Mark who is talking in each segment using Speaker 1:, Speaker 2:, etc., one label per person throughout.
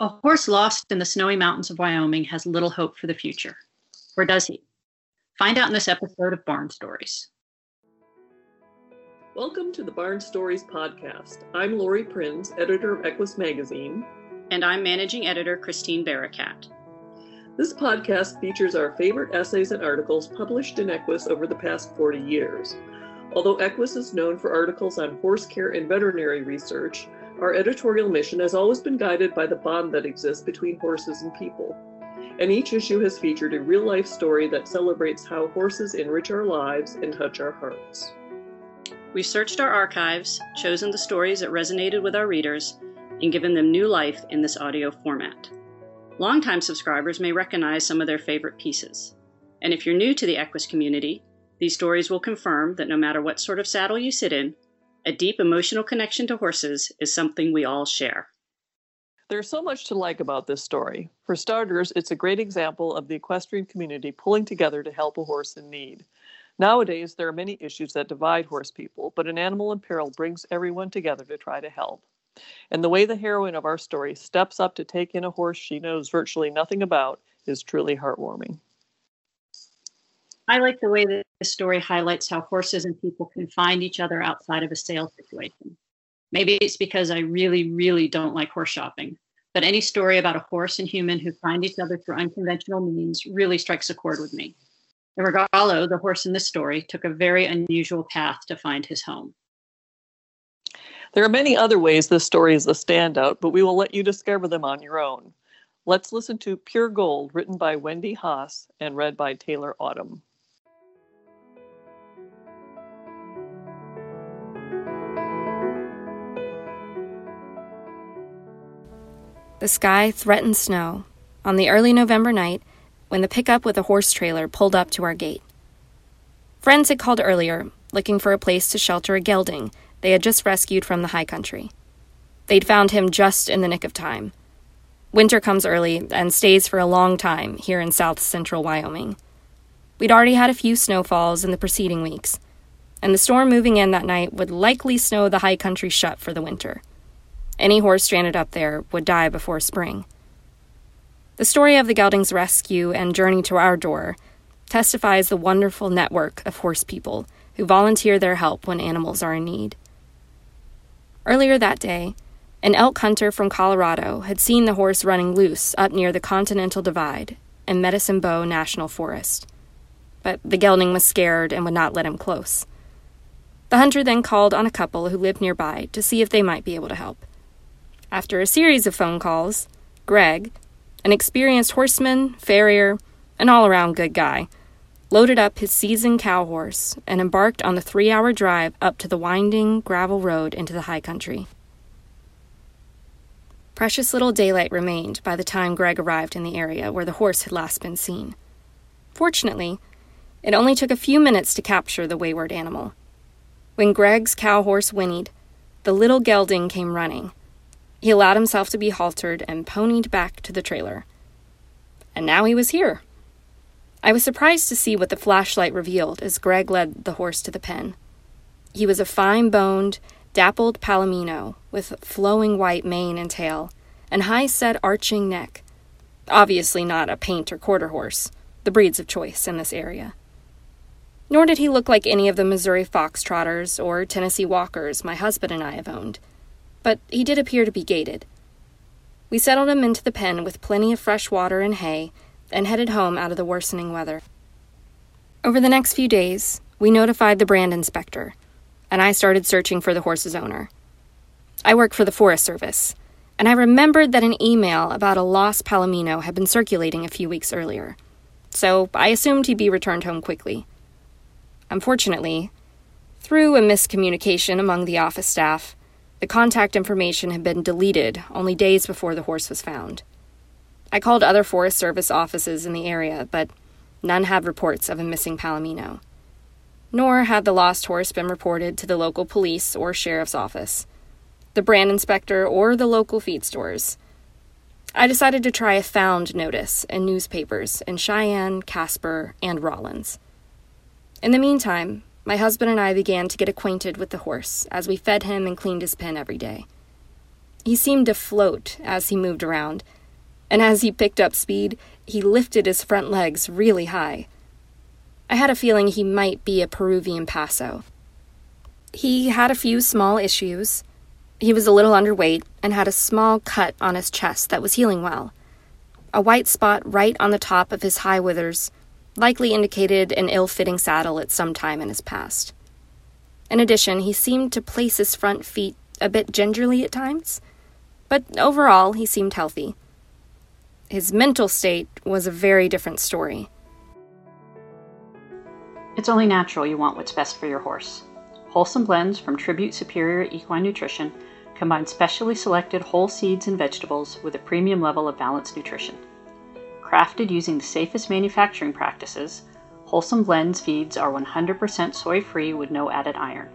Speaker 1: A horse lost in the snowy mountains of Wyoming has little hope for the future. Or does he? Find out in this episode of Barn Stories.
Speaker 2: Welcome to the Barn Stories podcast. I'm Laurie Prince, editor of Equus Magazine.
Speaker 1: And I'm managing editor Christine Barakat.
Speaker 2: This podcast features our favorite essays and articles published in Equus over the past 40 years. Although Equus is known for articles on horse care and veterinary research, our editorial mission has always been guided by the bond that exists between horses and people. And each issue has featured a real life story that celebrates how horses enrich our lives and touch our hearts.
Speaker 1: We've searched our archives, chosen the stories that resonated with our readers, and given them new life in this audio format. Longtime subscribers may recognize some of their favorite pieces. And if you're new to the Equus community, these stories will confirm that no matter what sort of saddle you sit in, a deep emotional connection to horses is something we all share.
Speaker 2: There's so much to like about this story. For starters, it's a great example of the equestrian community pulling together to help a horse in need. Nowadays, there are many issues that divide horse people, but an animal in peril brings everyone together to try to help. And the way the heroine of our story steps up to take in a horse she knows virtually nothing about is truly heartwarming.
Speaker 1: I like the way that the story highlights how horses and people can find each other outside of a sales situation. Maybe it's because I really, really don't like horse shopping, but any story about a horse and human who find each other through unconventional means really strikes a chord with me. And Regalo, the horse in this story, took a very unusual path to find his home.
Speaker 2: There are many other ways this story is a standout, but we will let you discover them on your own. Let's listen to Pure Gold, written by Wendy Haas and read by Taylor Autumn.
Speaker 3: The sky threatened snow on the early November night when the pickup with a horse trailer pulled up to our gate. Friends had called earlier, looking for a place to shelter a gelding they had just rescued from the high country. They'd found him just in the nick of time. Winter comes early and stays for a long time here in south central Wyoming. We'd already had a few snowfalls in the preceding weeks, and the storm moving in that night would likely snow the high country shut for the winter. Any horse stranded up there would die before spring. The story of the gelding's rescue and journey to our door testifies the wonderful network of horse people who volunteer their help when animals are in need. Earlier that day, an elk hunter from Colorado had seen the horse running loose up near the Continental Divide in Medicine Bow National Forest. But the gelding was scared and would not let him close. The hunter then called on a couple who lived nearby to see if they might be able to help. After a series of phone calls, Greg, an experienced horseman, farrier, an all around good guy, loaded up his seasoned cow horse and embarked on the three hour drive up to the winding gravel road into the high country. Precious little daylight remained by the time Greg arrived in the area where the horse had last been seen. Fortunately, it only took a few minutes to capture the wayward animal. When Greg's cow horse whinnied, the little gelding came running, he allowed himself to be haltered and ponied back to the trailer. And now he was here. I was surprised to see what the flashlight revealed as Greg led the horse to the pen. He was a fine boned, dappled palomino with flowing white mane and tail and high set arching neck. Obviously not a paint or quarter horse, the breeds of choice in this area. Nor did he look like any of the Missouri foxtrotters or Tennessee walkers my husband and I have owned but he did appear to be gaited. We settled him into the pen with plenty of fresh water and hay and headed home out of the worsening weather. Over the next few days, we notified the brand inspector, and I started searching for the horse's owner. I work for the Forest Service, and I remembered that an email about a lost Palomino had been circulating a few weeks earlier, so I assumed he'd be returned home quickly. Unfortunately, through a miscommunication among the office staff, the contact information had been deleted only days before the horse was found. I called other Forest Service offices in the area, but none had reports of a missing Palomino. Nor had the lost horse been reported to the local police or sheriff's office, the brand inspector, or the local feed stores. I decided to try a found notice in newspapers in Cheyenne, Casper, and Rawlins. In the meantime, my husband and I began to get acquainted with the horse as we fed him and cleaned his pen every day. He seemed to float as he moved around, and as he picked up speed, he lifted his front legs really high. I had a feeling he might be a Peruvian Paso. He had a few small issues. He was a little underweight and had a small cut on his chest that was healing well. A white spot right on the top of his high withers likely indicated an ill fitting saddle at some time in his past. In addition, he seemed to place his front feet a bit gingerly at times, but overall, he seemed healthy. His mental state was a very different story.
Speaker 1: It's only natural you want what's best for your horse. Wholesome blends from Tribute Superior Equine Nutrition combine specially selected whole seeds and vegetables with a premium level of balanced nutrition. Crafted using the safest manufacturing practices, Wholesome Blends feeds are 100% soy free with no added iron.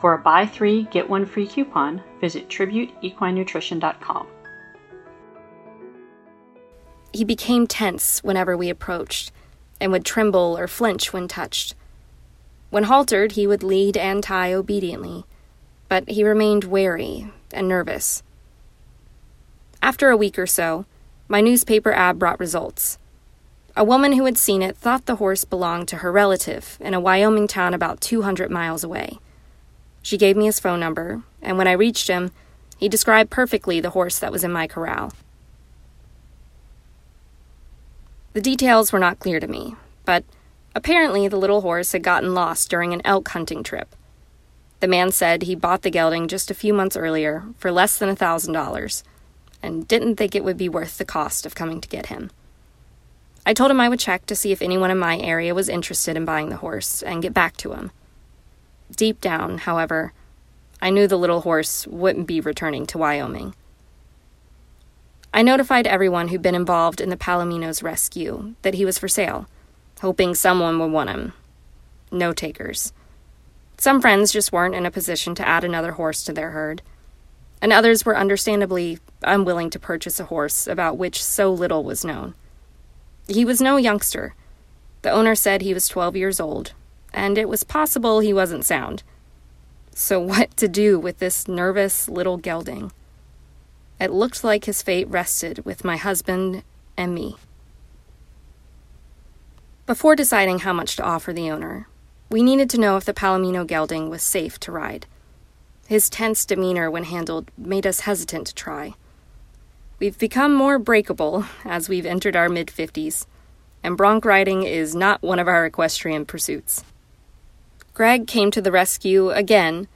Speaker 1: For a buy three, get one free coupon, visit tributeequinenutrition.com.
Speaker 3: He became tense whenever we approached, and would tremble or flinch when touched. When haltered, he would lead and tie obediently, but he remained wary and nervous. After a week or so, my newspaper ad brought results. A woman who had seen it thought the horse belonged to her relative in a Wyoming town about 200 miles away. She gave me his phone number, and when I reached him, he described perfectly the horse that was in my corral. The details were not clear to me, but apparently the little horse had gotten lost during an elk hunting trip. The man said he bought the gelding just a few months earlier for less than a thousand dollars, and didn't think it would be worth the cost of coming to get him. I told him I would check to see if anyone in my area was interested in buying the horse and get back to him. Deep down, however, I knew the little horse wouldn't be returning to Wyoming. I notified everyone who'd been involved in the Palomino's rescue that he was for sale, hoping someone would want him. No takers. Some friends just weren't in a position to add another horse to their herd, and others were understandably unwilling to purchase a horse about which so little was known. He was no youngster. The owner said he was 12 years old, and it was possible he wasn't sound. So, what to do with this nervous little gelding? It looked like his fate rested with my husband and me. Before deciding how much to offer the owner, we needed to know if the Palomino gelding was safe to ride. His tense demeanor when handled made us hesitant to try. We've become more breakable as we've entered our mid 50s, and bronc riding is not one of our equestrian pursuits. Greg came to the rescue again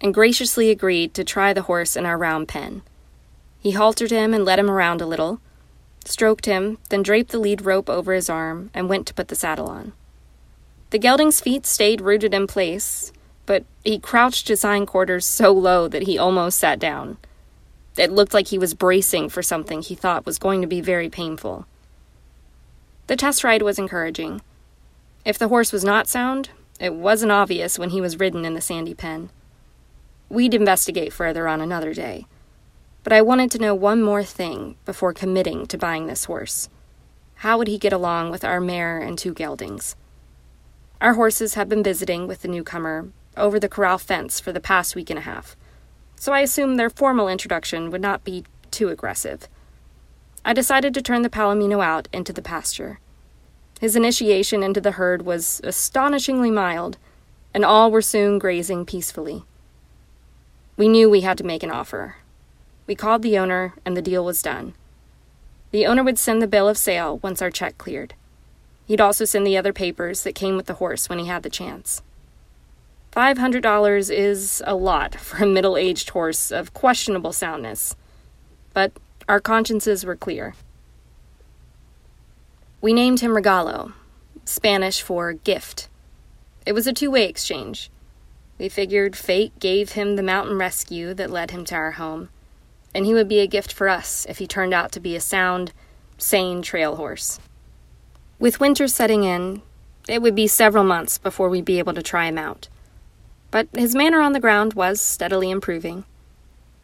Speaker 3: and graciously agreed to try the horse in our round pen. He haltered him and led him around a little, stroked him, then draped the lead rope over his arm and went to put the saddle on. The gelding's feet stayed rooted in place, but he crouched his hindquarters so low that he almost sat down. It looked like he was bracing for something he thought was going to be very painful. The test ride was encouraging. If the horse was not sound, it wasn't obvious when he was ridden in the sandy pen. We'd investigate further on another day but I wanted to know one more thing before committing to buying this horse. How would he get along with our mare and two geldings? Our horses had been visiting with the newcomer over the corral fence for the past week and a half, so I assumed their formal introduction would not be too aggressive. I decided to turn the Palomino out into the pasture. His initiation into the herd was astonishingly mild, and all were soon grazing peacefully. We knew we had to make an offer, we called the owner, and the deal was done. The owner would send the bill of sale once our check cleared. He'd also send the other papers that came with the horse when he had the chance. $500 is a lot for a middle aged horse of questionable soundness, but our consciences were clear. We named him Regalo, Spanish for gift. It was a two way exchange. We figured fate gave him the mountain rescue that led him to our home, and he would be a gift for us if he turned out to be a sound, sane trail horse. With winter setting in, it would be several months before we'd be able to try him out. But his manner on the ground was steadily improving.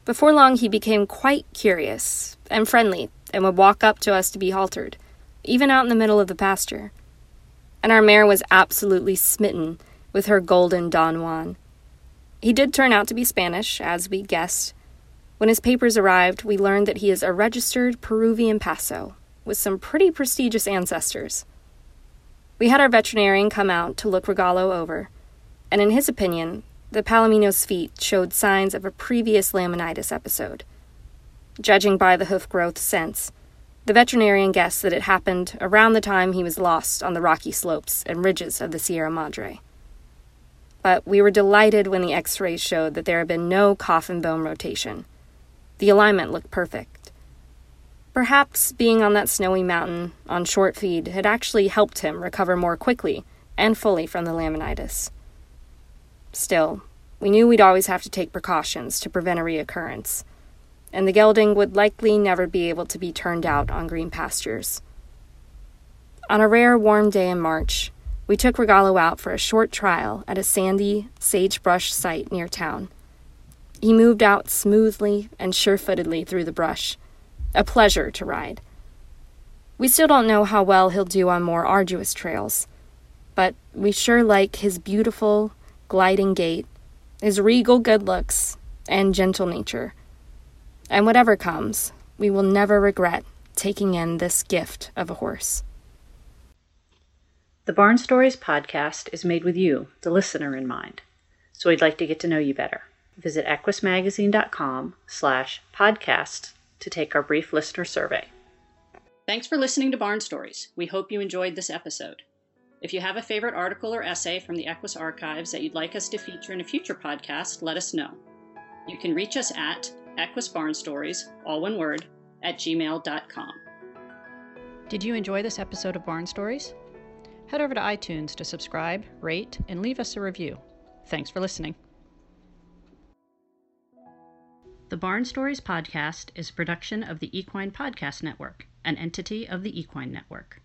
Speaker 3: Before long, he became quite curious and friendly and would walk up to us to be haltered, even out in the middle of the pasture. And our mare was absolutely smitten with her golden Don Juan. He did turn out to be Spanish, as we guessed, When his papers arrived, we learned that he is a registered Peruvian Paso with some pretty prestigious ancestors. We had our veterinarian come out to look Regalo over, and in his opinion, the Palomino's feet showed signs of a previous laminitis episode. Judging by the hoof growth since, the veterinarian guessed that it happened around the time he was lost on the rocky slopes and ridges of the Sierra Madre. But we were delighted when the x rays showed that there had been no coffin bone rotation. The alignment looked perfect. Perhaps being on that snowy mountain on short feed had actually helped him recover more quickly and fully from the laminitis. Still, we knew we'd always have to take precautions to prevent a reoccurrence, and the gelding would likely never be able to be turned out on green pastures. On a rare warm day in March, we took Regalo out for a short trial at a sandy, sagebrush site near town. He moved out smoothly and sure footedly through the brush, a pleasure to ride. We still don't know how well he'll do on more arduous trails, but we sure like his beautiful, gliding gait, his regal good looks, and gentle nature. And whatever comes, we will never regret taking in this gift of a horse.
Speaker 1: The Barn Stories podcast is made with you, the listener, in mind, so we'd like to get to know you better. Visit equusmagazine.com slash podcast to take our brief listener survey. Thanks for listening to Barn Stories. We hope you enjoyed this episode. If you have a favorite article or essay from the Equus archives that you'd like us to feature in a future podcast, let us know. You can reach us at Equus Barn Stories, all one word, at gmail.com.
Speaker 4: Did you enjoy this episode of Barn Stories? Head over to iTunes to subscribe, rate, and leave us a review. Thanks for listening. The Barn Stories podcast is a production of the Equine Podcast Network, an entity of the Equine Network.